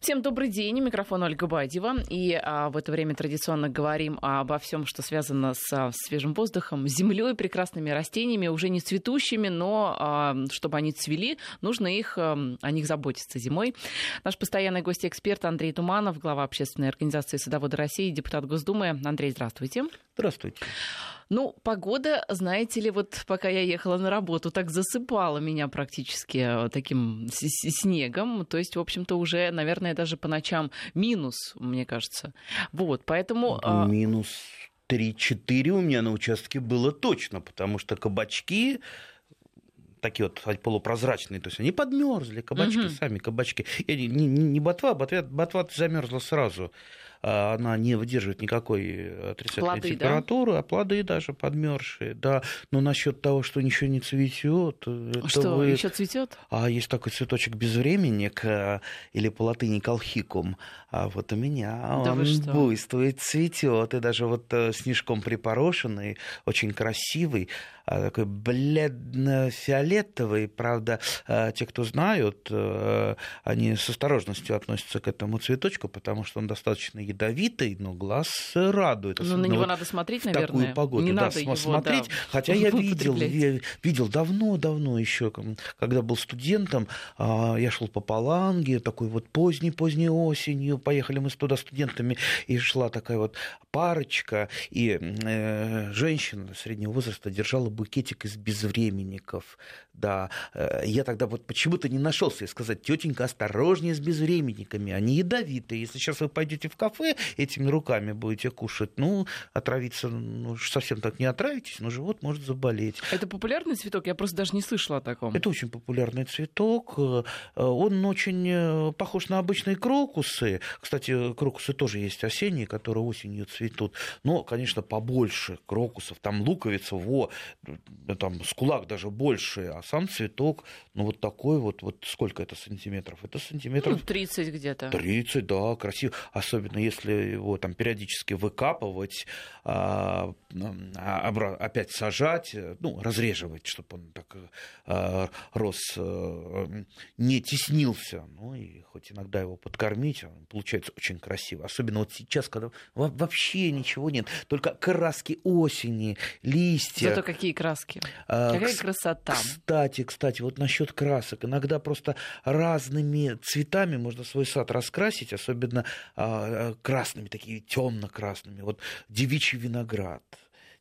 Всем добрый день. Микрофон Ольга Бадьева. И а, в это время традиционно говорим обо всем, что связано с а, свежим воздухом, землей, прекрасными растениями, уже не цветущими, но а, чтобы они цвели, нужно их, а, о них заботиться зимой. Наш постоянный гость-эксперт Андрей Туманов, глава общественной организации «Садоводы России», депутат Госдумы. Андрей, здравствуйте. Здравствуйте. Ну, погода, знаете ли, вот пока я ехала на работу, так засыпала меня практически э, таким снегом. То есть, в общем-то, уже, наверное, даже по ночам минус, мне кажется. Вот, поэтому... А, минус 3-4 у меня на участке было точно, потому что кабачки такие вот полупрозрачные, то есть они подмерзли, кабачки угу. сами, кабачки. И не, не, не ботва, ботва, ботва замерзла сразу. А, она не выдерживает никакой отрицательной плоды, температуры, да? а плоды даже подмерзшие, да. Но насчет того, что ничего не цветет, что вы... еще цветет? А есть такой цветочек безвременник э, или по латыни колхикум. А вот у меня да он буйствует, цветет, и даже вот э, снежком припорошенный, очень красивый, а такой бледно-фиолетовый. Правда, э, те, кто знают, они с осторожностью относятся к этому цветочку, потому что он достаточно ядовитый, но глаз радует. Но ну, на него вот надо смотреть, наверное. такую погоду, не да, надо его, смотреть. Да, Хотя я видел, видел давно-давно еще, когда был студентом, а, я шел по Паланге, такой вот поздней-поздней осенью, поехали мы туда студентами, и шла такая вот парочка, и э, женщина среднего возраста держала букетик из безвременников. Да, э, я тогда вот почему-то не нашелся и сказать, тетенька, осторожнее с безвременниками, они ядовитые. Если сейчас вы пойдете в кафе, этими руками будете кушать, ну, отравиться, ну, совсем так не отравитесь, но живот может заболеть. Это популярный цветок? Я просто даже не слышала о таком. Это очень популярный цветок. Э, он очень э, похож на обычные крокусы. Кстати, крокусы тоже есть осенние, которые осенью цветут. Но, конечно, побольше крокусов. Там луковица, во, там с кулак даже больше, а сам цветок, ну, вот такой вот, вот сколько это сантиметров? Это сантиметров... Ну, 30 где-то. 30, да, красиво. Особенно если его там периодически выкапывать, а, а, опять сажать, ну, разреживать, чтобы он так а, рос, не теснился. Ну, и хоть иногда его подкормить, он получается очень красиво. Особенно вот сейчас, когда вообще ничего нет, только краски осени, листья. Зато какие краски? Какая красота. Кстати, кстати, вот насчет красок. Иногда просто разными цветами можно свой сад раскрасить, особенно а, красными, такими темно-красными. Вот девичий виноград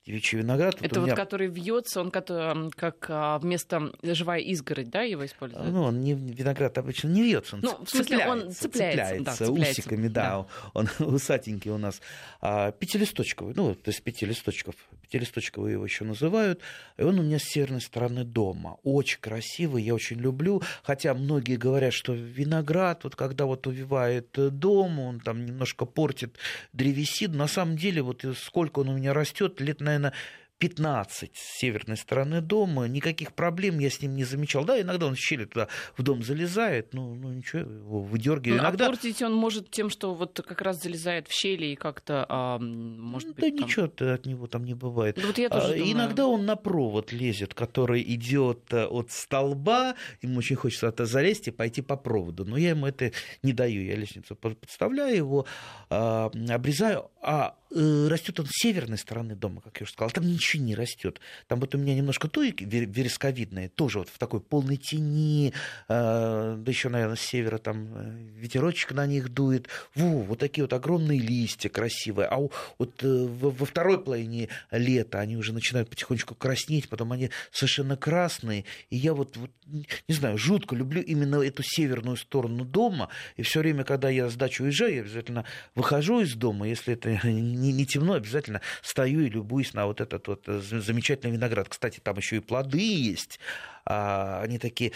девичий виноград. Это вот, меня... который вьется, он как, как а, вместо живая изгородь, да, его используют? Ну, он не, виноград обычно не вьется, он ну, в смысле, цепляется, он цепляется, цепляется, да, цепляется усиками, да, да. он усатенький у нас. А, пятилисточковый, ну, то есть пяти листочков, пятилисточковый его еще называют, и он у меня с северной стороны дома. Очень красивый, я очень люблю, хотя многие говорят, что виноград, вот когда вот увивает дом, он там немножко портит древесину, на самом деле, вот сколько он у меня растет, лет, наверное, наверное, 15 с северной стороны дома, никаких проблем я с ним не замечал. Да, иногда он в щели туда в дом залезает, ну, ну ничего, его выдергиваю. Ну, иногда... А портить он может тем, что вот как раз залезает в щели и как-то, а, может быть, Да там... ничего от него там не бывает. вот я тоже а, думаю... Иногда он на провод лезет, который идет э, от столба, ему очень хочется это залезть и пойти по проводу, но я ему это не даю, я лестницу подставляю его, а, обрезаю, а растет он с северной стороны дома, как я уже сказал, там ничего не растет. Там вот у меня немножко туик вересковидные, тоже вот в такой полной тени, э, да еще, наверное, с севера там э, ветерочек на них дует. Во, вот такие вот огромные листья красивые. А вот э, во второй половине лета они уже начинают потихонечку краснеть, потом они совершенно красные. И я вот, вот не знаю, жутко люблю именно эту северную сторону дома. И все время, когда я с дачи уезжаю, я обязательно выхожу из дома, если это не, не темно, обязательно стою и любуюсь на вот этот вот э, замечательный виноград. Кстати, там еще и плоды есть. А, они такие,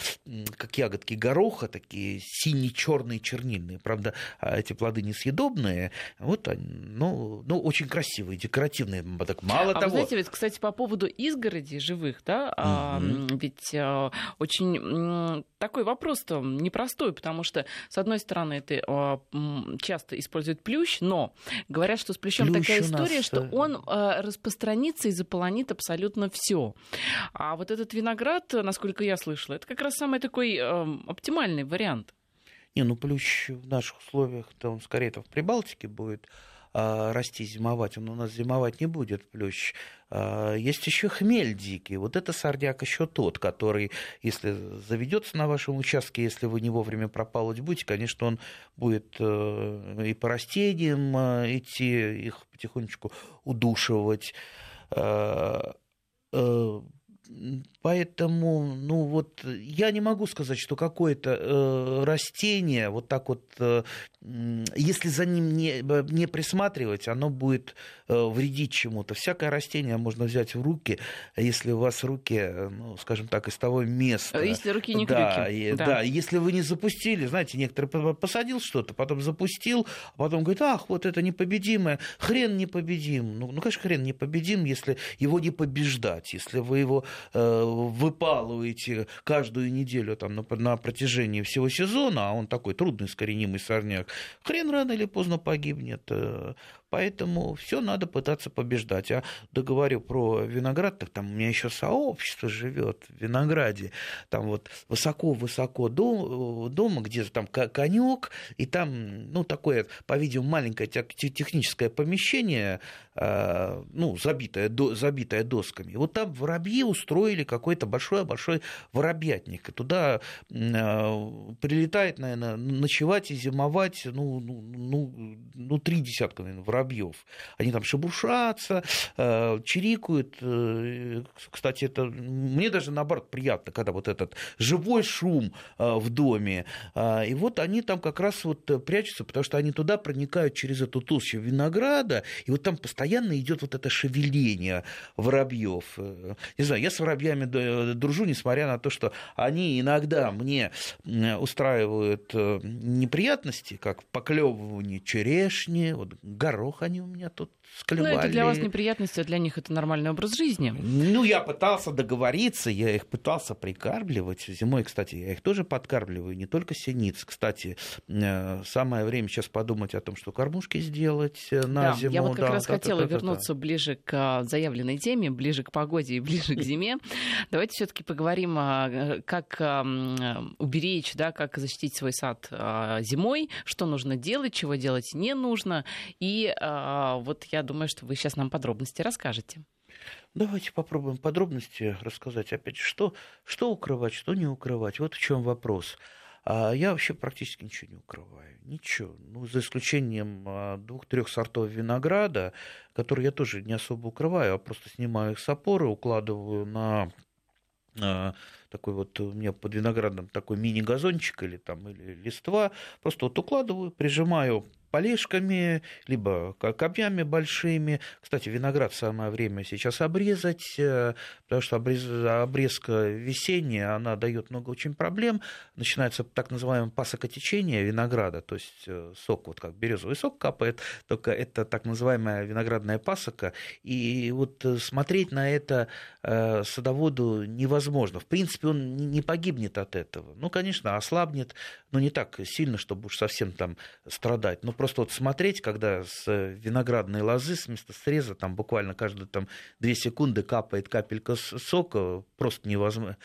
как ягодки гороха, такие сине-черные, чернильные. Правда, а, эти плоды несъедобные. Вот они, ну, ну, очень красивые, декоративные. Так мало а того... вы знаете, ведь, кстати, по поводу изгороди живых, да, mm ведь а, очень такой вопрос-то непростой, потому что, с одной стороны, это часто используют плющ, но говорят, что с плющом плющ такая история, нас... что э, он распространится и заполонит абсолютно все. А вот этот виноград, насколько насколько я слышала. Это как раз самый такой э, оптимальный вариант. Не, ну плющ в наших условиях, то он скорее-то в Прибалтике будет а, расти, зимовать. Он у нас зимовать не будет, плющ. А, есть еще хмель дикий. Вот это сорняк еще тот, который, если заведется на вашем участке, если вы не вовремя пропалывать будете, конечно, он будет э, и по растениям э, идти, их потихонечку удушивать э, Поэтому, ну вот, я не могу сказать, что какое-то э, растение, вот так вот, э, если за ним не, не присматривать, оно будет э, вредить чему-то. Всякое растение можно взять в руки, если у вас руки, ну, скажем так, из того места. А если руки не да, И, да. да, если вы не запустили, знаете, некоторые посадил что-то, потом запустил, а потом говорит, ах, вот это непобедимое, хрен непобедим. Ну, ну, конечно, хрен непобедим, если его не побеждать, если вы его Э, выпалываете каждую неделю там, на, на протяжении всего сезона, а он такой трудный, искоренимый сорняк, хрен рано или поздно погибнет. Э, Поэтому все надо пытаться побеждать. А договорю про виноград, так там у меня еще сообщество живет в винограде. Там вот высоко-высоко дома, где там конек, и там, ну, такое, по-видимому, маленькое техническое помещение, а, ну, забитое, забитое досками. И вот там воробьи устроили какой-то большой-большой воробьятник. И туда а, прилетает, наверное, ночевать и зимовать, ну, ну, ну, ну три десятка, наверное, воробьев воробьев. Они там шебуршатся, э, чирикают. Э, кстати, это мне даже наоборот приятно, когда вот этот живой шум э, в доме. И вот они там как раз вот прячутся, потому что они туда проникают через эту толщу винограда, и вот там постоянно идет вот это шевеление воробьев. Не знаю, я с воробьями дружу, несмотря на то, что они иногда мне устраивают неприятности, как поклевывание черешни, вот горох горох они у меня тут склевали. Ну, это для вас неприятности, а для них это нормальный образ жизни. Ну, я пытался договориться, я их пытался прикармливать. Зимой, кстати, я их тоже подкармливаю, не только синиц. Кстати, э, самое время сейчас подумать о том, что кормушки сделать э, на да, зиму. Я вот как да, раз да, хотела да, да, вернуться да. ближе к а, заявленной теме, ближе к погоде и ближе к зиме. Давайте все-таки поговорим, э, как уберечь, да, как защитить свой сад зимой, что нужно делать, чего делать не нужно. И вот я думаю, что вы сейчас нам подробности расскажете. Давайте попробуем подробности рассказать. Опять, что, что укрывать, что не укрывать. Вот в чем вопрос. А я вообще практически ничего не укрываю. Ничего. Ну, за исключением а, двух-трех сортов винограда, которые я тоже не особо укрываю, а просто снимаю их с опоры, укладываю на а, такой вот у меня под виноградом такой мини-газончик или там или листва, просто вот укладываю, прижимаю полежками, либо копьями большими. Кстати, виноград самое время сейчас обрезать, э, потому что обрезка весенняя, она дает много очень проблем. Начинается так называемое пасокотечение винограда, то есть э, сок, вот как березовый сок капает, только это так называемая виноградная пасока. И вот э, смотреть на это садоводу невозможно. В принципе, он не погибнет от этого. Ну, конечно, ослабнет, но не так сильно, чтобы уж совсем там страдать. Но просто вот смотреть, когда с виноградной лозы, с места среза, там буквально каждые там, две секунды капает капелька сока, просто невозможно.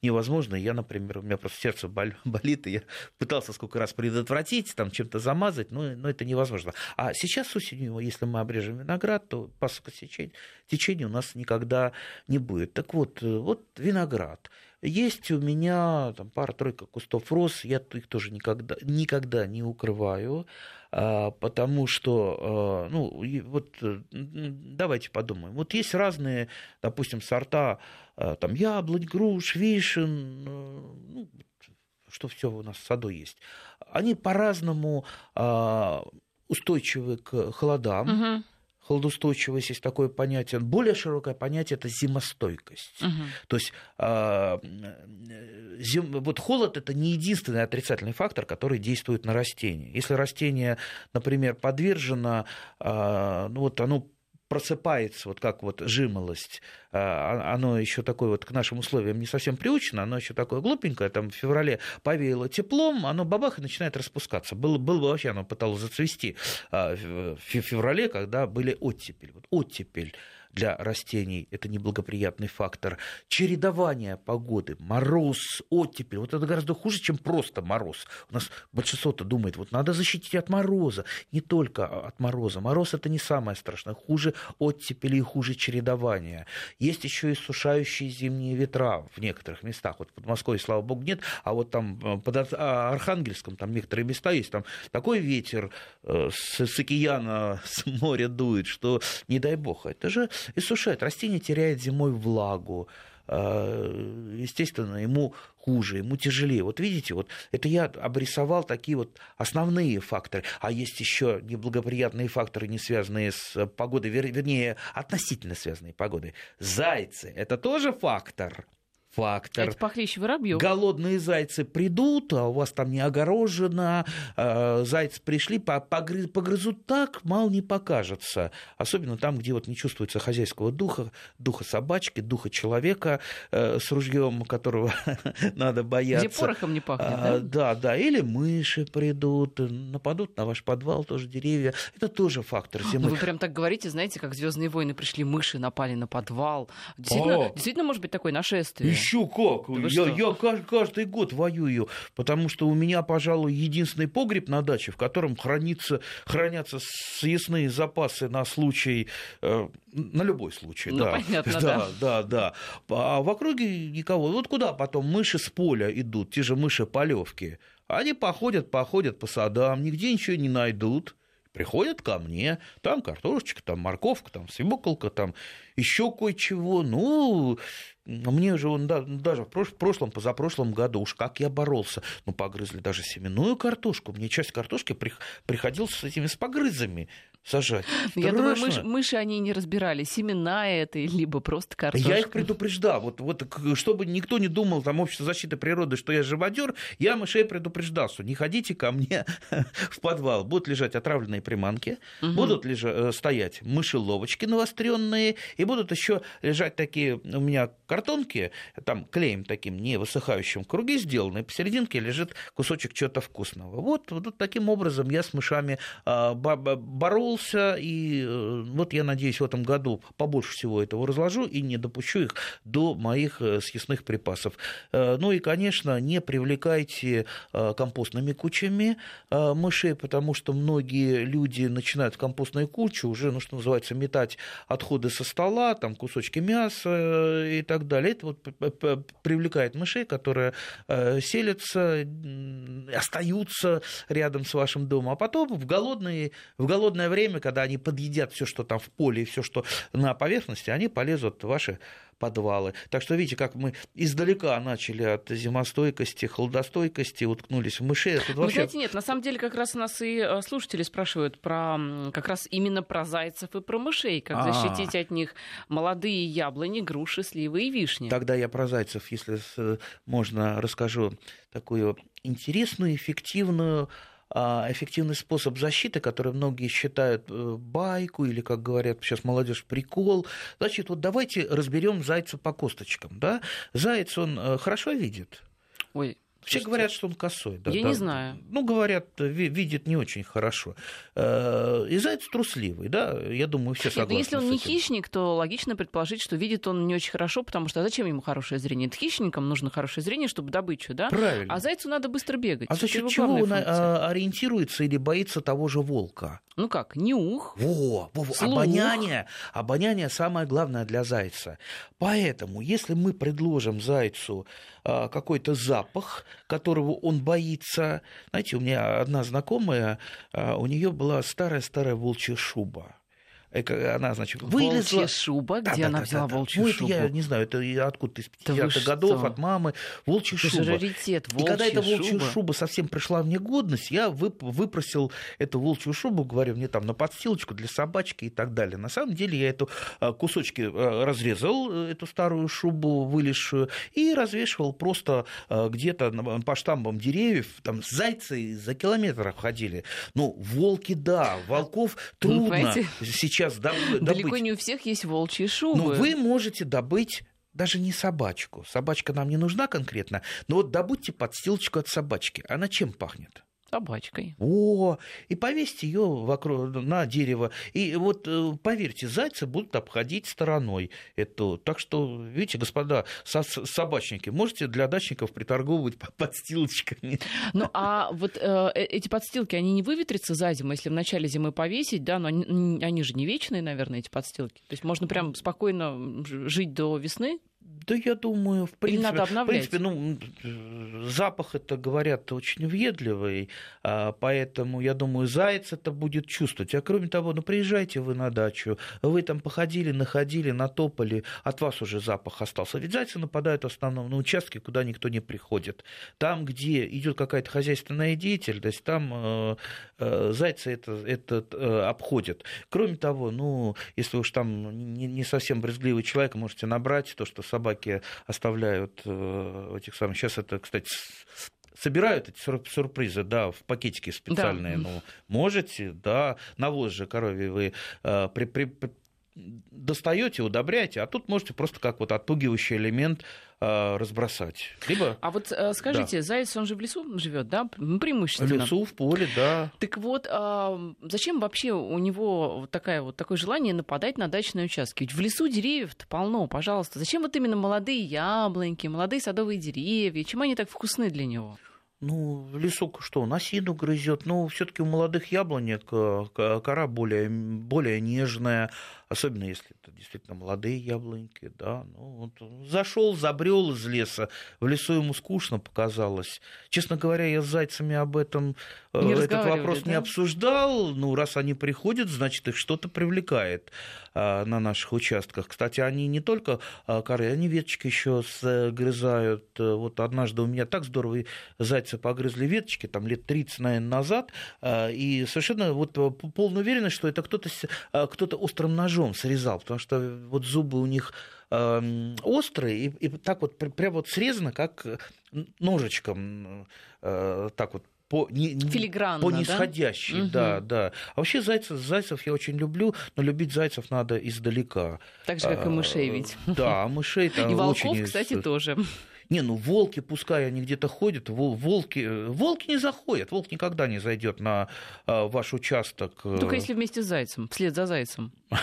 невозможно. Я, например, у меня просто сердце болит, и я пытался сколько раз предотвратить, там чем-то замазать, но, но это невозможно. А сейчас осенью, если мы обрежем виноград, то пасокосечения течения у нас никогда не будет. Так вот, вот виноград. Есть у меня там пара-тройка кустов роз, я их тоже никогда, никогда не укрываю, а, потому что, а, ну, вот давайте подумаем. Вот есть разные, допустим, сорта а, там яблонь, груш, вишен, ну, что все у нас в саду есть. Они по-разному устойчивы к холодам. Угу холодоустойчивость есть такое понятие. Более широкое понятие это зимостойкость. Угу. То есть э, зим, вот холод это не единственный отрицательный фактор, который действует на растение. Если растение, например, подвержено, э, ну вот оно просыпается, вот как вот жимолость, а, а, оно еще такое вот к нашим условиям не совсем приучено, оно еще такое глупенькое, там в феврале повеяло теплом, оно бабах и начинает распускаться. Было, было бы вообще, оно пыталось зацвести а, в феврале, когда были оттепель. Вот оттепель для растений, это неблагоприятный фактор. Чередование погоды, мороз, оттепель, вот это гораздо хуже, чем просто мороз. У нас большинство-то думает, вот надо защитить от мороза. Не только от мороза. Мороз это не самое страшное. Хуже оттепели и хуже чередования. Есть еще и сушающие зимние ветра в некоторых местах. Вот под Москвой, слава богу, нет, а вот там э, под а, Архангельском, там некоторые места есть, там такой ветер э, с, с океана, с моря дует, что не дай бог. Это же иссушает. Растение теряет зимой влагу э, естественно, ему хуже, ему тяжелее. Вот видите, вот это я обрисовал такие вот основные факторы. А есть еще неблагоприятные факторы, не связанные с погодой, вернее, относительно связанные с погодой. Зайцы – это тоже фактор фактор. Это похлеще воробьев. Голодные зайцы придут, а у вас там не огорожено, э, зайцы пришли, погрызут так, мало не покажется. Особенно там, где вот не чувствуется хозяйского духа, духа собачки, духа человека э, с ружьем, которого надо бояться. Где порохом не пахнет, а, да? Да, да. Или мыши придут, нападут на ваш подвал, тоже деревья. Это тоже фактор зимы. Вы прям так говорите, знаете, как Звездные войны пришли, мыши напали на подвал. Действительно, действительно может быть такое нашествие. Еще как! Да я, я каждый год воюю, потому что у меня, пожалуй, единственный погреб на даче, в котором хранится, хранятся съестные запасы на случай, э, на любой случай. Ну, да. понятно, да. Да, да, да. А в округе никого. Вот куда потом мыши с поля идут, те же мыши-полевки. Они походят, походят по садам, нигде ничего не найдут приходят ко мне, там картошечка, там морковка, там свеколка, там еще кое-чего. Ну, мне же он даже в прошлом, позапрошлом году уж как я боролся. Ну, погрызли даже семенную картошку. Мне часть картошки приходилось с этими с погрызами сажать. Я думаю, мыши, мыши они не разбирали, семена это, либо просто картошка. Я их предупреждал. Вот, вот, чтобы никто не думал, там, общество защиты природы, что я живодер, я мышей предупреждал, что не ходите ко мне в подвал. Будут лежать отравленные приманки, угу. будут лежа, э, стоять мышеловочки навостренные, и будут еще лежать такие у меня картонки, там клеем таким не высыхающим круги сделаны, и посерединке лежит кусочек чего-то вкусного. Вот, вот таким образом я с мышами а, боролся боролся, и э, вот я надеюсь, в этом году побольше всего этого разложу и не допущу их до моих э, съестных припасов. Э, ну и, конечно, не привлекайте компостными кучами мышей, потому что многие люди начинают в компостную кучу уже, ну что называется, метать отходы со стола, там кусочки мяса и так далее. Это вот привлекает мышей, которые селятся, остаются рядом с вашим домом, а потом в, голодные, в голодное время время, когда они подъедят все, что там в поле, и все, что на поверхности, они полезут в ваши подвалы. Так что видите, как мы издалека начали от зимостойкости, холодостойкости, уткнулись в мышей. Тут вообще... знаете, нет, на самом деле как раз у нас и э, слушатели спрашивают про как раз именно про зайцев и про мышей, как А-а-а. защитить от них молодые яблони, груши, сливы и вишни. Тогда я про зайцев, если можно, расскажу такую интересную, эффективную а, эффективный способ защиты, который многие считают э, байку или, как говорят сейчас молодежь, прикол. Значит, вот давайте разберем зайца по косточкам. Да? Заяц, он э, хорошо видит? Ой, все Слушайте, говорят, что он косой. Да, я да. не знаю. Ну, говорят, видит не очень хорошо. Э, и заяц трусливый, да, я думаю, все согласны. Нет, если он не хищник, то логично предположить, что видит он не очень хорошо, потому что зачем ему хорошее зрение? Это хищникам нужно хорошее зрение, чтобы добычу, да? Правильно. А зайцу надо быстро бегать. А за счет чего он функция. А, ориентируется или боится того же волка? Ну как, нюх, Во, во, во. обоняние. Обоняние самое главное для зайца. Поэтому, если мы предложим зайцу а, какой-то запах, которого он боится. Знаете, у меня одна знакомая, а, у нее была старая-старая волчья шуба. Она, значит, вылезла. Волчья шуба? Где да, она да, взяла да, волчью ну, шубу? я не знаю, это откуда-то из 50-х годов, от мамы. Волчья это шуба. раритет, волчья И когда эта волчья шуба. шуба совсем пришла в негодность, я вып- выпросил эту волчью шубу, говорю, мне там на подстилочку для собачки и так далее. На самом деле я эту а, кусочки а, разрезал, э, эту старую шубу вылезшую, и развешивал просто где-то по штамбам деревьев. Там зайцы за километр ходили. Ну, волки, да, волков трудно сейчас сейчас добыть. Далеко не у всех есть волчьи шубы. Но вы можете добыть даже не собачку. Собачка нам не нужна конкретно, но вот добудьте подстилочку от собачки. Она чем пахнет? Собачкой. О, и повесьте ее вокруг, на дерево. И вот, э, поверьте, зайцы будут обходить стороной эту. Так что, видите, господа со собачники, можете для дачников приторговывать подстилочками. Ну, а вот э, э, эти подстилки, они не выветрятся за зиму, если в начале зимы повесить, да, но они, они же не вечные, наверное, эти подстилки. То есть можно прям спокойно жить до весны? Да, я думаю, в принципе, надо обновлять? в принципе, ну, запах это говорят очень въедливый, а, поэтому я думаю, заяц это будет чувствовать. А кроме того, ну приезжайте вы на дачу, вы там походили, находили, натопали, от вас уже запах остался. Ведь зайцы нападают в основном на участки, куда никто не приходит. Там, где идет какая-то хозяйственная деятельность, там э, э, зайцы это, это э, обходят. Кроме того, ну, если уж там не, не совсем брезгливый человек, можете набрать то, что собаки оставляют э, этих самых. Сейчас это, кстати, собирают эти сюрпризы, да, в пакетики специальные. Да. Ну, можете, да, навоз же коровий вы э, при, при, достаете, удобряете, а тут можете просто как вот отпугивающий элемент э, разбросать. Либо... А вот э, скажите, да. заяц, он же в лесу живет, да, преимущественно? В лесу, в поле, да. Так вот, э, зачем вообще у него такая, вот такое желание нападать на дачные участки? Ведь в лесу деревьев-то полно, пожалуйста. Зачем вот именно молодые яблоньки, молодые садовые деревья? Чем они так вкусны для него? Ну, лесу что, насину грызет. Ну, все-таки у молодых яблонек э, кора более, более нежная, особенно если это действительно молодые яблоньки, да. Ну, вот зашел, забрел из леса, в лесу ему скучно показалось. Честно говоря, я с зайцами об этом э, не этот вопрос да? не обсуждал. Ну, раз они приходят, значит, их что-то привлекает а, на наших участках. Кстати, они не только а, коры, они веточки еще сгрызают. Вот однажды у меня так здорово зайцы погрызли веточки, там лет 30, наверное, назад, а, и совершенно вот полная уверенность, что это кто-то кто острым ножом ножом срезал, потому что вот зубы у них э, острые, и, и так вот прям вот срезано, как ножичком, э, так вот по, не, по нисходящей, да? Угу. да, А вообще зайцев, зайцев я очень люблю, но любить зайцев надо издалека. Так же, как и мышей ведь. Да, мышей там И волков, очень... кстати, тоже. Не, ну волки, пускай они где-то ходят, волки, волки не заходят, волк никогда не зайдет на а, ваш участок. Э. Только если вместе с зайцем, вслед за зайцем.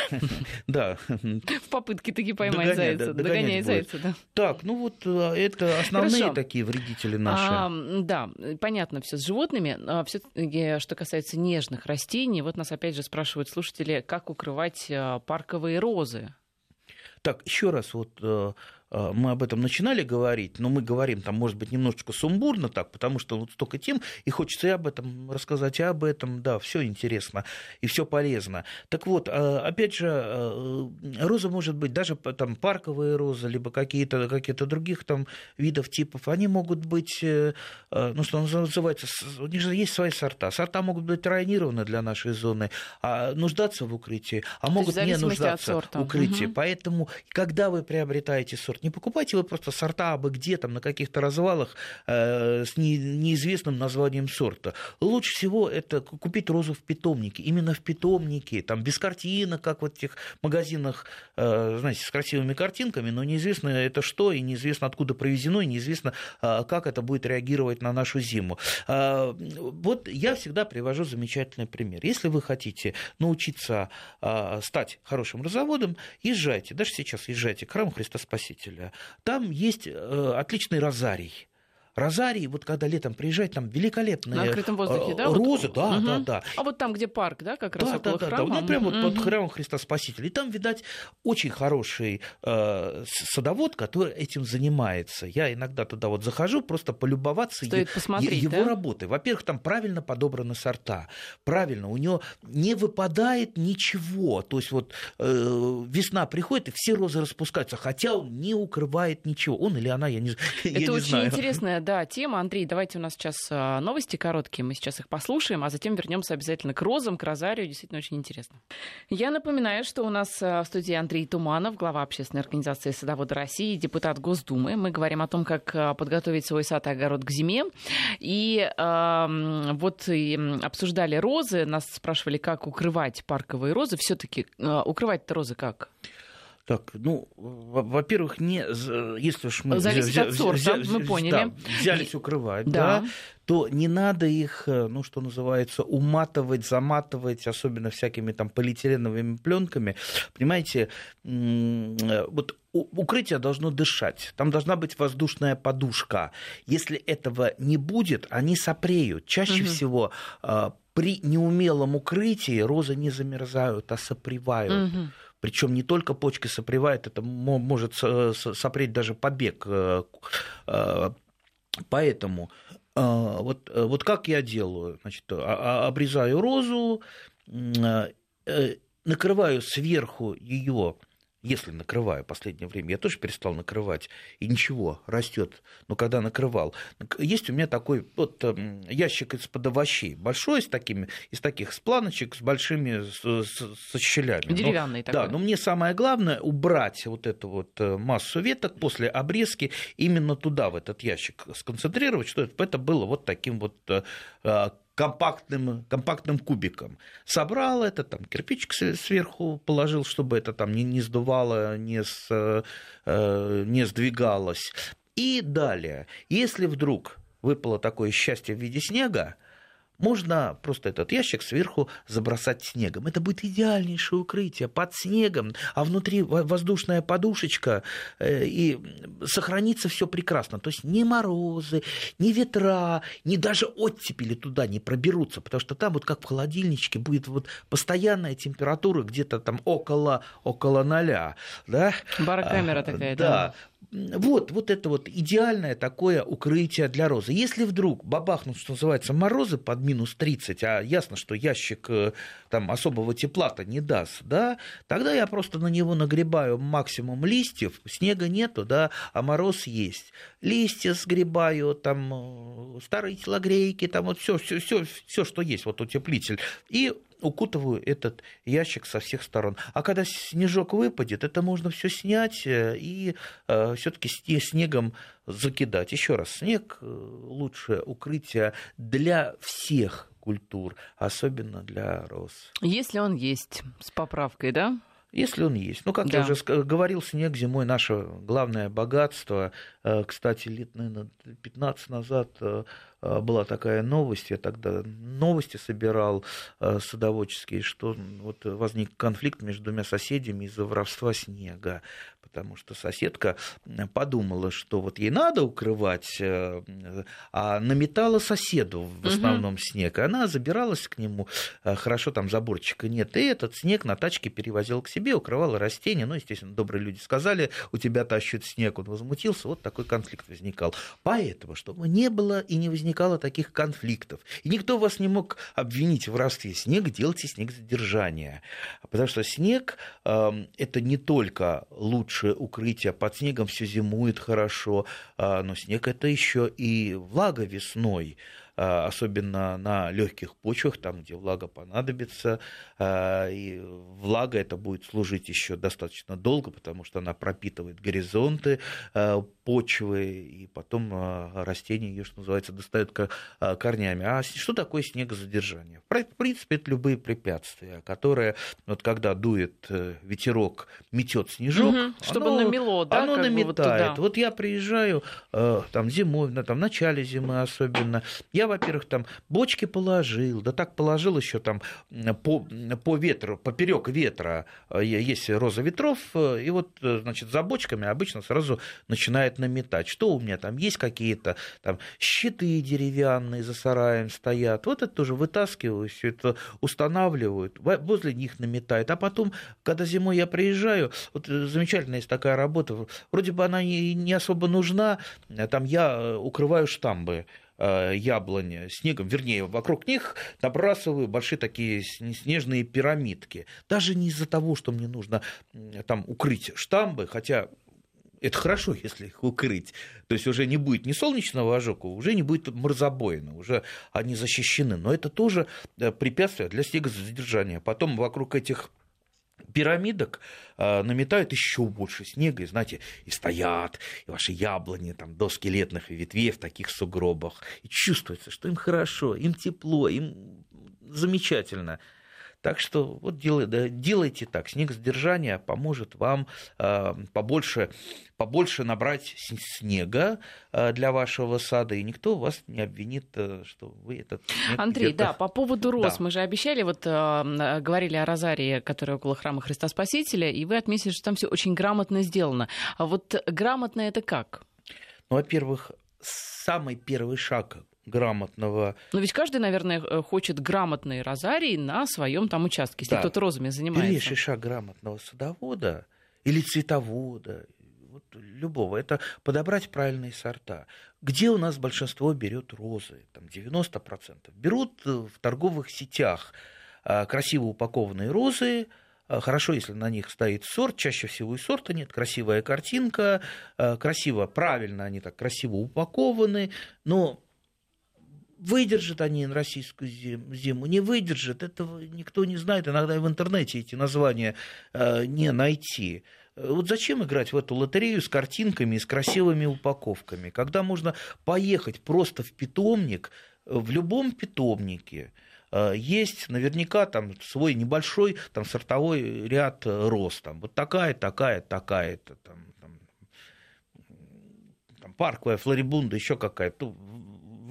Да. В попытке таки поймать зайца, догонять зайца, да. Так, ну вот э, это основные такие вредители наши. Да, понятно все с животными. А все что касается нежных растений, вот нас опять же спрашивают слушатели, как укрывать э, парковые розы. Так, еще раз вот Э, мы об этом начинали говорить, но мы говорим там, может быть, немножечко сумбурно так, потому что вот столько тем, и хочется и об этом рассказать, и об этом, да, все интересно и все полезно. Так вот, э, опять же, э, роза может быть даже там парковые розы, либо какие-то какие других там видов, типов, они могут быть, ну, что называется, у них же есть свои сорта. Сорта могут быть районированы для нашей зоны, а нуждаться в укрытии, а То могут не нуждаться в укрытии. Угу. Поэтому, когда вы приобретаете сорт, не покупайте вы просто сорта абы где там на каких-то развалах э, с не, неизвестным названием сорта. Лучше всего это купить розу в питомнике, именно в питомнике, там без картинок, как вот в этих магазинах, э, знаете, с красивыми картинками, но неизвестно это что, и неизвестно откуда провезено, и неизвестно, э, как это будет реагировать на нашу зиму. Э, вот я всегда привожу замечательный пример. Если вы хотите научиться э, стать хорошим розоводом, езжайте, даже сейчас езжайте к храму Христа Спасителя Спасителя, там есть э, отличный розарий. Розарий, вот когда летом приезжать, там великолепные На открытом воздухе, да? розы, вот? да, угу. да, да. А вот там, где парк, да, как раз да, около да, храма? Да, да, ну прямо угу. вот под храмом Христа Спасителя. И там, видать, очень хороший э, садовод, который этим занимается. Я иногда туда вот захожу, просто полюбоваться Стоит е- посмотреть, его да? работой. Во-первых, там правильно подобраны сорта, правильно, у него не выпадает ничего. То есть вот э, весна приходит, и все розы распускаются, хотя он не укрывает ничего. Он или она, я не, Это я не очень знаю. интересная да, тема. Андрей, давайте у нас сейчас а, новости короткие, мы сейчас их послушаем, а затем вернемся обязательно к розам, к розарию. Действительно очень интересно. Я напоминаю, что у нас а, в студии Андрей Туманов, глава общественной организации «Садоводы России», депутат Госдумы. Мы говорим о том, как а, подготовить свой сад и огород к зиме. И э, вот и обсуждали розы, нас спрашивали, как укрывать парковые розы. Все-таки э, укрывать-то розы как? Так, ну, во-первых, не, если уж мы Зависит взя, от сорта, взя, взя, мы поняли. Да, взялись укрывать, да. да, то не надо их, э, ну, что называется, уматывать, заматывать, особенно всякими там полиэтиленовыми пленками. Понимаете, э, вот укрытие должно дышать, там должна быть воздушная подушка. Если этого не будет, они сопреют. Чаще угу. всего э, при неумелом укрытии розы не замерзают, а сопревают. Угу. Причем не только почки сопревает, это может сопреть даже побег. Э, э, поэтому э, вот, вот как я делаю? Значит, а, а, обрезаю розу, накрываю сверху ее если накрываю в последнее время, я тоже перестал накрывать, и ничего, растет. Но когда накрывал, есть у меня такой вот эм, ящик из-под овощей, большой, с такими, из таких с планочек, с большими, с, со щелями. Деревянный но, такой. Да, но мне самое главное убрать вот эту вот э, массу веток после обрезки именно туда, в этот ящик, сконцентрировать, что это было вот таким вот э, э, компактным, компактным кубиком. Собрал это, там кирпичик сверху положил, чтобы это там не, не сдувало, не, с, э, не сдвигалось. И далее, если вдруг выпало такое счастье в виде снега, можно просто этот ящик сверху забросать снегом. Это будет идеальнейшее укрытие под снегом, а внутри воздушная подушечка, э, и сохранится все прекрасно. То есть ни морозы, ни ветра, ни даже оттепели туда не проберутся, потому что там вот как в холодильничке будет вот постоянная температура где-то там около, около ноля. Да? Барокамера а, такая, да. да вот, вот это вот идеальное такое укрытие для розы. Если вдруг бабахнут, что называется, морозы под минус 30, а ясно, что ящик э, там особого тепла-то не даст, да, тогда я просто на него нагребаю максимум листьев, снега нету, да, а мороз есть. Листья сгребаю, там э, старые телогрейки, там вот все, все, все, все, что есть, вот утеплитель. И укутываю этот ящик со всех сторон. А когда снежок выпадет, это можно все снять э, и э, все-таки снегом закидать. Еще раз, снег э, лучшее укрытие для всех культур, особенно для роз. Если он есть с поправкой, да? Если он есть. Ну, как да. я уже говорил, снег зимой наше главное богатство. Кстати, лет, наверное, 15 назад была такая новость, я тогда новости собирал а, садоводческие, что вот возник конфликт между двумя соседями из-за воровства снега, потому что соседка подумала, что вот ей надо укрывать, э, а наметала соседу в основном угу. снег, и она забиралась к нему, хорошо, там заборчика нет, и этот снег на тачке перевозил к себе, укрывала растения, ну, естественно, добрые люди сказали, у тебя тащит снег, он возмутился, вот такой конфликт возникал. Поэтому, чтобы не было и не возникало возникало таких конфликтов. И никто вас не мог обвинить в воровстве. Снег делайте снег задержания. Потому что снег э, это не только лучшее укрытие. Под снегом все зимует хорошо, э, но снег это еще и влага весной. А, особенно на легких почвах, там, где влага понадобится. А, и влага это будет служить еще достаточно долго, потому что она пропитывает горизонты а, почвы, и потом растения ее, что называется, достают корнями. А что такое снегозадержание? В принципе, это любые препятствия, которые, вот когда дует э, ветерок, метет снежок, угу, чтобы оно, намело, да? Оно наметает. Вот, вот я приезжаю э, там зимой, там, в начале зимы особенно, я во-первых, там бочки положил, да так положил еще там по, по ветру, поперек ветра э, есть роза ветров, э, и вот, э, значит, за бочками обычно сразу начинает наметать. Что у меня там? Есть какие-то там щиты деревянные за сараем стоят, вот это тоже вытаскиваю, все это устанавливают, возле них наметает, а потом, когда зимой я приезжаю, вот замечательная есть такая работа, вроде бы она не особо нужна, там я укрываю штамбы, яблони снегом, вернее, вокруг них набрасываю большие такие снежные пирамидки. Даже не из-за того, что мне нужно там укрыть штамбы, хотя это хорошо, если их укрыть. То есть уже не будет ни солнечного ожога, уже не будет морозобоина, уже они защищены. Но это тоже э, препятствие для снегозадержания. Потом вокруг этих пирамидок э, наметают еще больше снега, и, знаете, и стоят, и ваши яблони там, до скелетных ветвей в таких сугробах. И чувствуется, что им хорошо, им тепло, им замечательно. Так что вот делайте, делайте так. Снегосдержание поможет вам э, побольше, побольше набрать снега э, для вашего сада, и никто вас не обвинит, э, что вы этот снег Андрей, да, по поводу роз. Да. Мы же обещали, вот говорили о розарии, которая около храма Христа Спасителя, и вы отметили, что там все очень грамотно сделано. А вот грамотно это как? Ну, во-первых, самый первый шаг грамотного. Но ведь каждый, наверное, э, хочет грамотный розарий на своем там участке, если да. кто-то розами занимается. Первейший шаг грамотного садовода или цветовода, вот любого, это подобрать правильные сорта. Где у нас большинство берет розы? Там 90%. Берут в торговых сетях а, красиво упакованные розы, а, Хорошо, если на них стоит сорт, чаще всего и сорта нет, красивая картинка, а, красиво, правильно они так красиво упакованы, но Выдержат они российскую зиму, не выдержат, этого никто не знает. Иногда и в интернете эти названия э, не найти. Вот зачем играть в эту лотерею с картинками и с красивыми упаковками, когда можно поехать просто в питомник, в любом питомнике, э, есть наверняка там свой небольшой там, сортовой ряд роз. Там, вот такая, такая, такая-то. Там, там, там, парковая, флорибунда, еще какая-то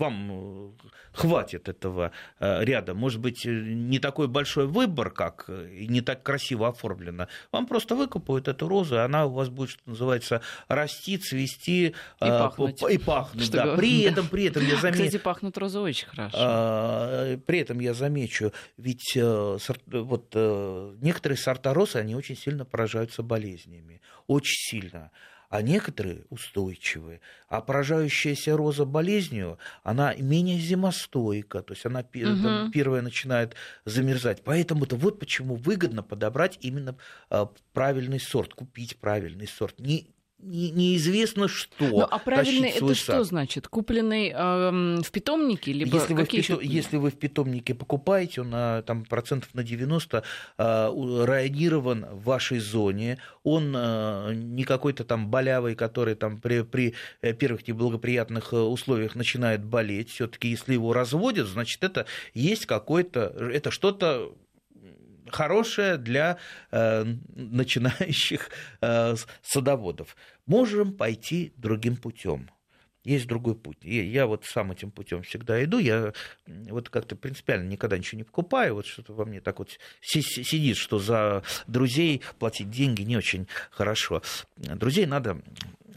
вам э, хватит этого э, ряда. Может быть, э, не такой большой выбор, как и не так красиво оформлено. Вам просто выкопают эту розу, и она у вас будет, что называется, расти, цвести и пахнуть. И пахнуть да. При этом, при этом я замечу... Кстати, пахнут розы очень хорошо. При этом я замечу, ведь вот некоторые сорта роз, они очень сильно поражаются болезнями. Очень сильно а некоторые устойчивые. А поражающаяся роза болезнью, она менее зимостойка, то есть она угу. первая начинает замерзать. Поэтому-то вот почему выгодно подобрать именно а, правильный сорт, купить правильный сорт. Не, не, неизвестно что. Ну, а правильный это что значит? Купленный э, в питомнике? Либо если, вы в питом... если вы в питомнике покупаете, он на, там, процентов на 90 э, районирован в вашей зоне, он э, не какой-то там болявый, который там при, при э, первых неблагоприятных э, условиях начинает болеть. Все-таки если его разводят, значит это есть какой-то, это что-то хорошая для э, начинающих э, садоводов. Можем пойти другим путем. Есть другой путь. Я вот сам этим путем всегда иду. Я вот как-то принципиально никогда ничего не покупаю. Вот что-то во мне так вот сидит, что за друзей платить деньги не очень хорошо. Друзей надо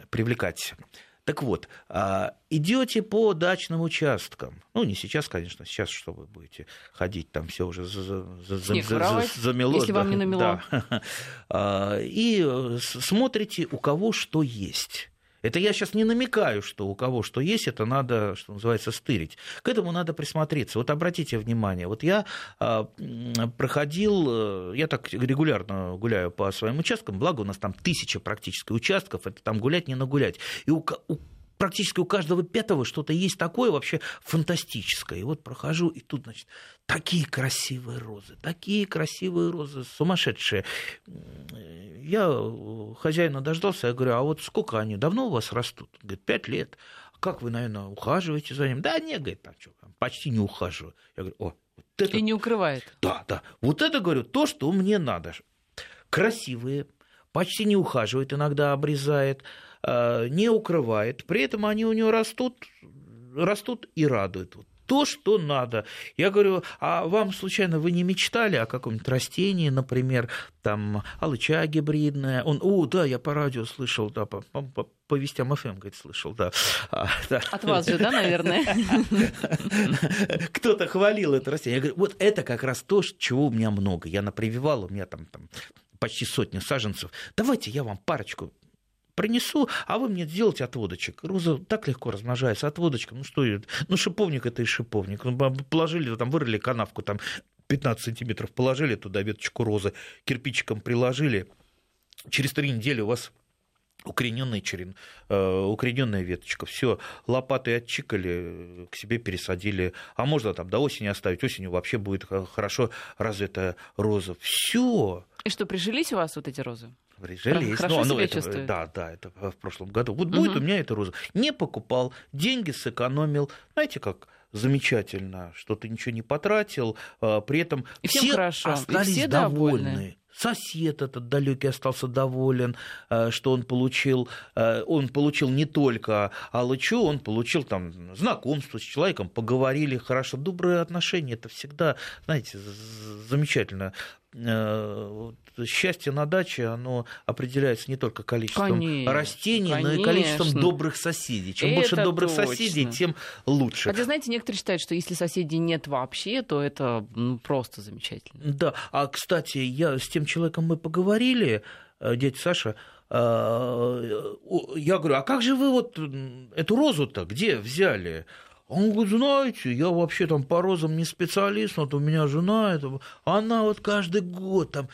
привлекать так вот, а, идете по дачным участкам. Ну, не сейчас, конечно, сейчас что вы будете ходить, там все уже за, за, за, за, замело. Если да, вам не намело. Да. И э, смотрите, у кого что есть. Это я сейчас не намекаю, что у кого что есть, это надо, что называется, стырить. К этому надо присмотреться. Вот обратите внимание, вот я а, проходил, э, я так регулярно гуляю по своим участкам, благо у нас там тысяча практически участков, это там гулять не нагулять. И у, у практически у каждого пятого что-то есть такое вообще фантастическое. И вот прохожу, и тут, значит, такие красивые розы, такие красивые розы, сумасшедшие. Я хозяина дождался, я говорю, а вот сколько они, давно у вас растут? Он говорит, пять лет. Как вы, наверное, ухаживаете за ним? Да нет, говорит, так что, почти не ухаживаю. Я говорю, о, вот это... И не укрывает. Да, да. Вот это, говорю, то, что мне надо. Красивые, почти не ухаживает, иногда обрезает, э, не укрывает. При этом они у него растут, растут и радуют. Вот то, что надо. Я говорю, а вам, случайно, вы не мечтали о каком-нибудь растении, например, там, алыча гибридная? Он, о, да, я по радио слышал, да, по, по, по, вестям ФМ, говорит, слышал, да. А, да. От вас же, да, наверное? Кто-то хвалил это растение. Я говорю, вот это как раз то, чего у меня много. Я напрививал, у меня там, там почти сотня саженцев. Давайте я вам парочку принесу, а вы мне сделайте отводочек. Роза так легко размножается отводочком. Ну что, ну шиповник это и шиповник. Ну, положили, там вырыли канавку, там 15 сантиметров положили туда веточку розы, кирпичиком приложили. Через три недели у вас укорененный черен, э, укорененная веточка. Все, лопатой отчикали, к себе пересадили. А можно там до осени оставить. Осенью вообще будет хорошо развитая роза. Все. И что, прижились у вас вот эти розы? Прижились. Хорошо ну, себя это, чувствует. Да, да, это в прошлом году. Вот угу. будет у меня эта роза. Не покупал, деньги сэкономил. Знаете как? замечательно, что ты ничего не потратил, а, при этом и все хорошо, остались и все довольны. довольны. Сосед этот далекий остался доволен, а, что он получил, а, он получил не только алычу, он получил там знакомство с человеком, поговорили хорошо, добрые отношения, это всегда, знаете, замечательно счастье на даче, оно определяется не только количеством конечно, растений, конечно. но и количеством добрых соседей. Чем это больше добрых точно. соседей, тем лучше. Хотя, знаете, некоторые считают, что если соседей нет вообще, то это ну, просто замечательно. Да, а, кстати, я с тем человеком мы поговорили, э, дядя Саша, э, я говорю, а как же вы вот эту розу-то где взяли? Он говорит, знаете, я вообще там по розам не специалист, вот у меня жена, это, она вот каждый год там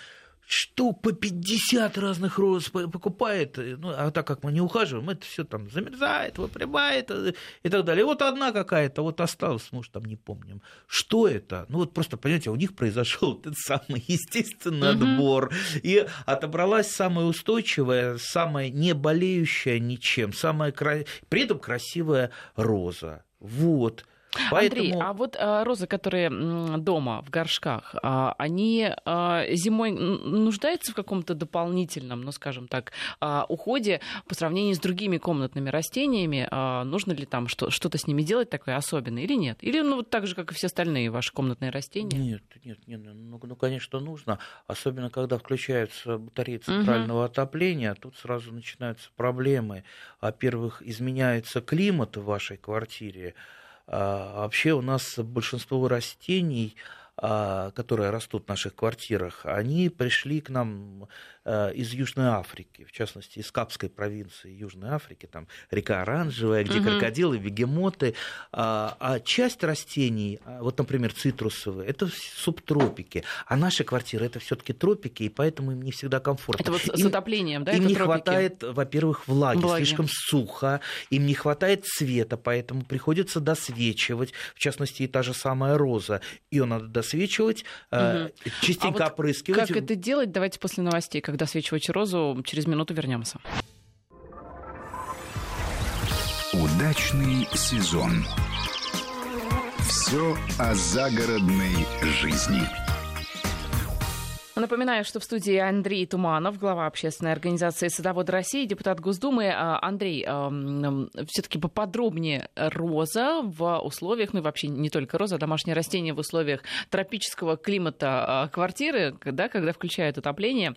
штук по 50 разных роз покупает, ну, а так как мы не ухаживаем, это все там замерзает, выпрямает э, и так далее. И вот одна какая-то вот осталась, может, там не помним. Что это? Ну, вот просто, понимаете, у них произошел этот самый естественный Мгм. отбор, и отобралась самая устойчивая, самая не болеющая ничем, самая кра... при этом красивая роза. Вот. Поэтому... Андрей, а вот а, розы, которые дома в горшках, а, они а, зимой нуждаются в каком-то дополнительном, ну, скажем так, а, уходе по сравнению с другими комнатными растениями? А, Нужно ли там что- что-то с ними делать такое особенное или нет? Или ну, вот так же, как и все остальные ваши комнатные растения? Нет, нет, нет, ну, ну, конечно, нужно. Особенно, когда включаются батареи центрального отопления, тут сразу начинаются проблемы. Во-первых, изменяется климат в вашей квартире. А, вообще у нас большинство растений, а, которые растут в наших квартирах, они пришли к нам из Южной Африки, в частности, из Капской провинции Южной Африки, там река Оранжевая, где Мгм. крокодилы, бегемоты, а, а часть растений, а, вот, например, цитрусовые, это субтропики, а наши квартиры это все-таки тропики, и поэтому им не всегда комфортно. Это вот с Им- отоплением, да? им не тропики? хватает, во-первых, влаги, Влаги. слишком сухо, им не хватает света, поэтому приходится досвечивать, в частности, и та же самая роза. Ее надо досвечивать, э, Мгм. частенько А вот опрыскивать. Как это делать? Давайте после новостей, когда свечивать розу, через минуту вернемся. Удачный сезон. Все о загородной жизни. Напоминаю, что в студии Андрей Туманов, глава общественной организации «Садоводы России», депутат Госдумы. А, Андрей, все-таки поподробнее роза в условиях, ну и вообще не только роза, а домашнее растение в условиях тропического климата а, квартиры, да, когда включают отопление.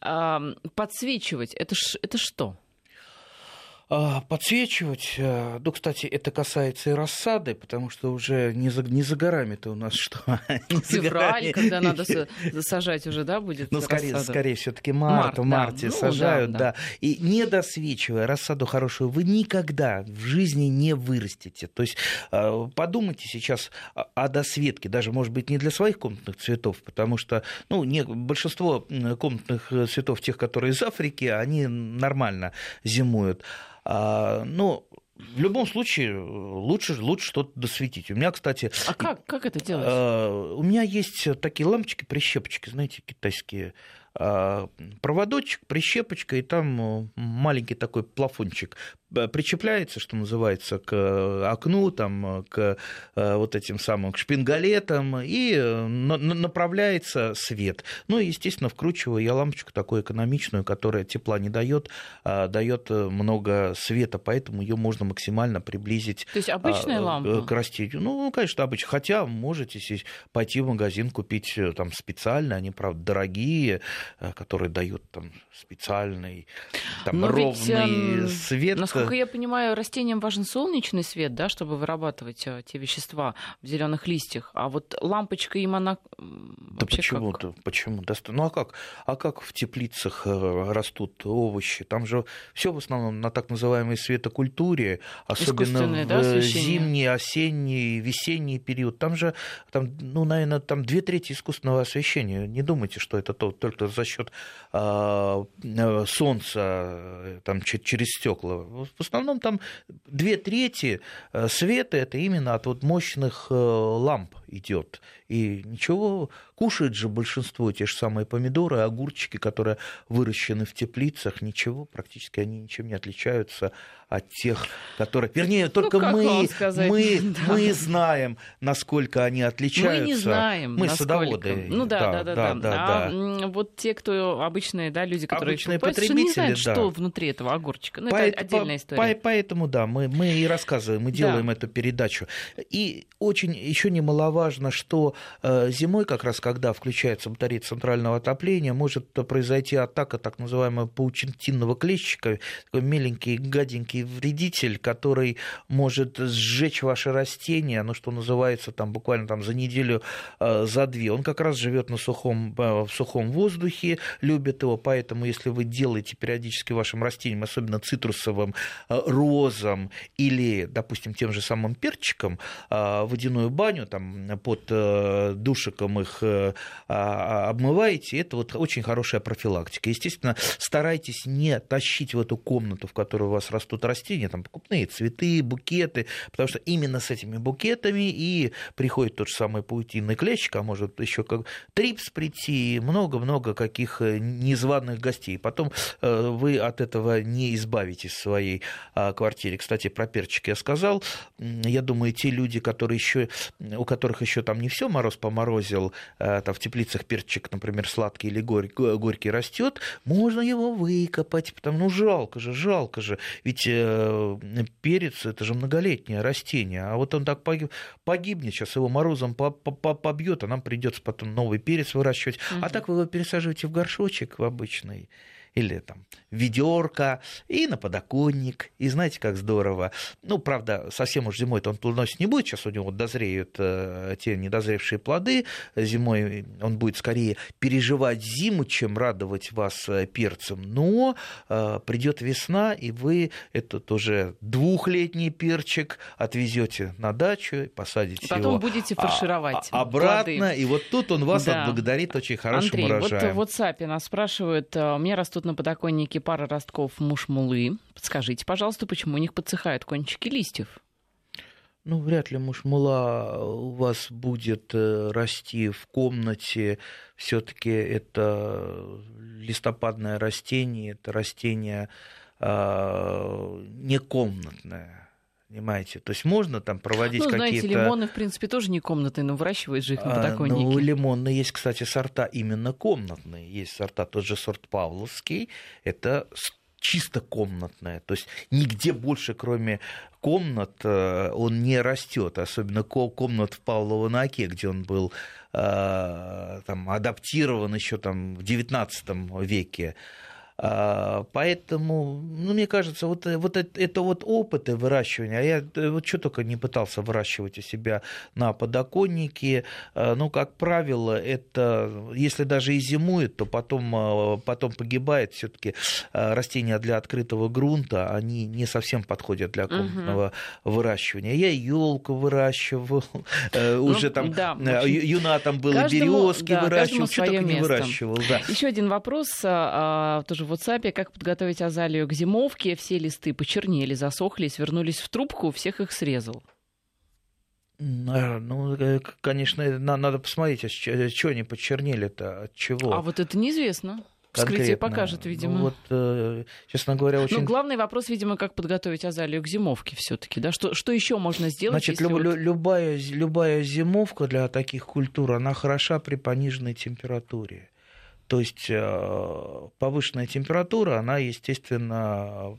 А, Подсвечивать, это, ж, это что? А, Подсвечивать, э, ну, кстати, это касается и рассады, потому что уже не за, не за горами-то у нас что? Февраль, когда надо са- засажать уже, да, будет Ну, скорее, рассада? скорее все-таки март, Март, в да. марте Ну, сажают, да, да, да. И не досвечивая рассаду хорошую, вы никогда в жизни не вырастете. То есть э, подумайте сейчас о- досветке, даже, может быть, не для своих комнатных цветов, потому что, ну, не, большинство комнатных э, цветов, тех, которые из Африки, они нормально зимуют. А, но в любом случае лучше, лучше что-то досветить. У меня, кстати, А как, как это делать? Э, У меня есть такие лампочки, прищепочки, знаете, китайские. А, Проводочек, прищепочка, и там маленький такой плафончик причепляется, что называется, к окну, там, к э, вот этим самым к шпингалетам, и э, на- на- направляется свет. Ну и, естественно, вкручиваю я лампочку такую экономичную, которая тепла не дает, а дает э, много света, поэтому ее можно максимально приблизить То есть обычная а, лампа? К растению. Ну, конечно, обычно. Хотя можете пойти в магазин, купить э, там специально, они, правда, дорогие, э, которые дают там специальный там, Но ведь, ровный эм, свет. Насколько я понимаю, растениям важен солнечный свет, да, чтобы вырабатывать э, те вещества в зеленых листьях. А вот лампочка им она Да вообще почему как? то почему Ну а как? А как в теплицах э, растут овощи? Там же все в основном на так называемой светокультуре, особенно в да, освещение? зимний, осенний, весенний период. Там же, там, ну, наверное, там две трети искусственного освещения. Не думайте, что это то, только за счет а, э, солнца, э, там, че- через стекла. В основном там две трети э, света это именно от вот мощных э, ламп идет. И ничего, кушает же большинство те же самые помидоры, огурчики, которые выращены в теплицах, ничего, практически они ничем не отличаются от тех, которые... Вернее, только ну, мы, мы, да. мы знаем, насколько они отличаются. Мы не знаем, Мы насколько. садоводы. Ну да, да, да. да, да, а да. вот те, кто обычные, да, люди, которые Обычные покупают, совершенно не знают, потребители, да. что внутри этого огурчика. Ну, По- это отдельная по- история. по- Поэтому, да, мы, мы и рассказываем, мы Да. делаем эту передачу. И очень еще немаловажно, что зимой, как раз когда включается батарея центрального отопления, может произойти атака так называемого паутинного клещика, такой меленький, гаденький вредитель, который может сжечь ваши растения, ну, что называется, там буквально там за неделю, э, за две. Он как раз живет на сухом, э, в сухом воздухе, любит его, поэтому если вы делаете периодически вашим растениям, особенно цитрусовым, э, розам или, допустим, тем же самым перчиком, э, водяную баню там под э, душиком их э, а, обмываете, это вот очень хорошая профилактика. Естественно, старайтесь не тащить в эту комнату, в которой у вас растут растения, там покупные цветы, букеты, потому что именно с этими букетами и приходит тот же самый паутинный клещик, а может еще как трипс прийти, много-много каких э, незваных гостей. Потом э, вы от этого не избавитесь в своей а, квартире. Кстати, про перчик я сказал. Я думаю, те люди, которые еще, у которых еще там не все мороз поморозил, э, там в теплицах перчик, например, сладкий или горь- го- горький растет, можно его выкопать, потому ну жалко же, жалко же. Ведь э, перец это же многолетнее растение, а вот он так погиб- погибнет, сейчас его морозом по- по- по- побьет, а нам придется потом новый перец выращивать. А Мгм. так вы его пересаживаете в горшочек в обычный или там ведерко и на подоконник. И знаете, как здорово. Ну, правда, совсем уж зимой-то он плодоносить не будет. Сейчас у него дозреют э, те недозревшие плоды. Зимой он будет скорее переживать зиму, чем радовать вас э, перцем. Но э, придет весна, и вы этот уже двухлетний перчик отвезете на дачу, посадите потом его будете а- фаршировать а- обратно, плоды. и вот тут он вас Да. отблагодарит очень хорошим Андрей, урожаем. вот в WhatsApp нас спрашивают, э, у меня растут на подоконнике пара ростков мушмулы. Подскажите, пожалуйста, почему у них подсыхают кончики листьев? Ну, вряд ли мушмула у вас будет э, расти в комнате. Все-таки это листопадное растение, это растение а, не комнатное. Понимаете? То есть можно там проводить ну, знаете, какие-то... лимоны, в принципе, тоже не комнатные, но выращивают же их на А, подоконнике. Ну, лимонные есть, кстати, сорта именно комнатные. Есть сорта, тот же сорт Павловский, это чисто комнатное. То есть нигде больше, кроме комнат, э, он не растет. Особенно ко- комнат в Павлово на Оке, где он был э, там, адаптирован еще там, в XIX веке. А, Поэтому, ну, мне кажется, вот, э, вот это, это вот опыты выращивания. А я э, вот что только не пытался выращивать у себя на подоконнике. А, Ну, как правило, это, если даже и зимует, то потом, а, потом погибает. Все-таки растения для открытого грунта, они не совсем подходят для комнатного выращивания. Я елку выращивал, э, уже там да, в э, общем, ю- юнатом был, и каждому- березки да, выращивал, что только не место. выращивал. Да. Еще один вопрос, тоже в WhatsApp. Как подготовить азалию к зимовке? Все листы почернели, засохли, свернулись в трубку, всех их срезал. А, Ну, э, конечно, на- надо посмотреть, а что они почернели-то, от чего. А вот это неизвестно. Вскрытие конкретно. покажет, видимо. Ну, вот, э, честно говоря, очень... Ну, главный вопрос, видимо, как подготовить азалию к зимовке все-таки, да? Что, что еще можно сделать? Значит, люб- вот- лю- любая, любая зимовка для таких культур, она хороша при пониженной температуре. То есть э, повышенная температура, она, естественно,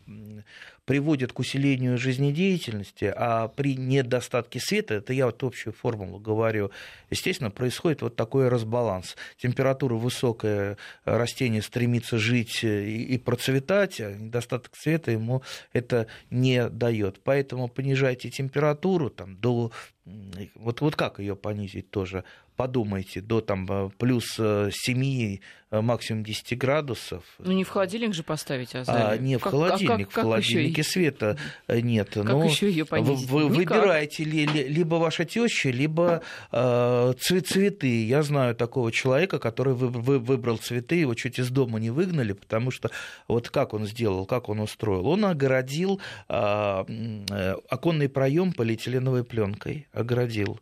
приводит к усилению жизнедеятельности, а при недостатке света, это я вот общую формулу говорю, естественно, происходит вот такой разбаланс. Температура высокая, растение стремится жить и процветать, а недостаток света ему это не дает. Поэтому понижайте температуру там, до... Вот, вот как ее понизить тоже? Подумайте, до там, э, плюс э, 7, э, максимум 10 градусов. Ну, не в холодильник же поставить азалию. А, не в Как- холодильник, как- в холодильнике света э, нет. Как но еще ее вы, понизить? вы Никак. выбираете ли- ли- либо ваша теща, либо э, цве- цветы. Я знаю такого человека, который вы- вы- выбрал цветы, его чуть из дома не выгнали, потому что вот как он сделал, как он устроил. Он огородил а, э, оконный проем полиэтиленовой пленкой, огородил.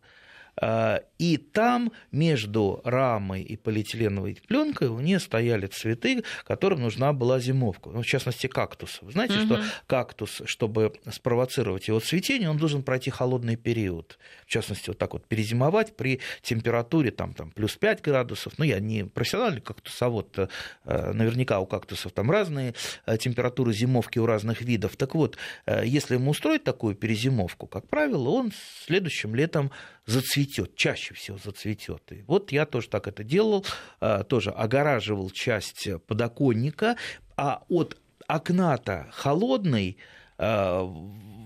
А, И там между рамой и полиэтиленовой пленкой у нее стояли цветы, которым нужна была зимовка. Ну, в частности, кактус. Вы знаете, угу. что кактус, чтобы спровоцировать его цветение, он должен пройти холодный период. В частности, вот так вот перезимовать при температуре там, там, плюс 5 градусов. Ну, я не профессиональный кактусовод, э, наверняка у кактусов там разные э, температуры зимовки у разных видов. Так вот, э, если ему устроить такую перезимовку, как правило, он следующим летом зацветет, чаще всего зацветет. И вот я тоже так это делал, тоже огораживал часть подоконника, а от окна-то холодный, Эм,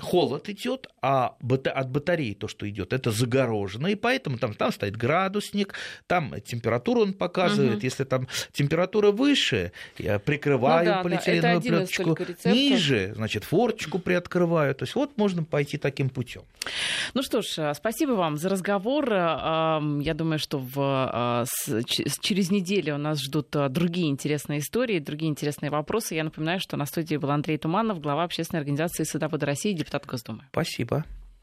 холод идет, а от батареи то, что идет, это загорожено, и поэтому там, там стоит градусник, там температуру он показывает. Угу. Если там температура выше, я прикрываю ну, да, полиэтиленовую да, пленочку, ниже, значит, форточку приоткрываю. То есть вот можно пойти таким путем. Ну что ж, э, спасибо вам за разговор. Э, я думаю, что в, э, через неделю у нас ждут другие интересные истории, другие интересные вопросы. Я напоминаю, что на студии был Андрей Туманов, глава общественной организации «Садоводы России», депутат Госдумы. Спасибо.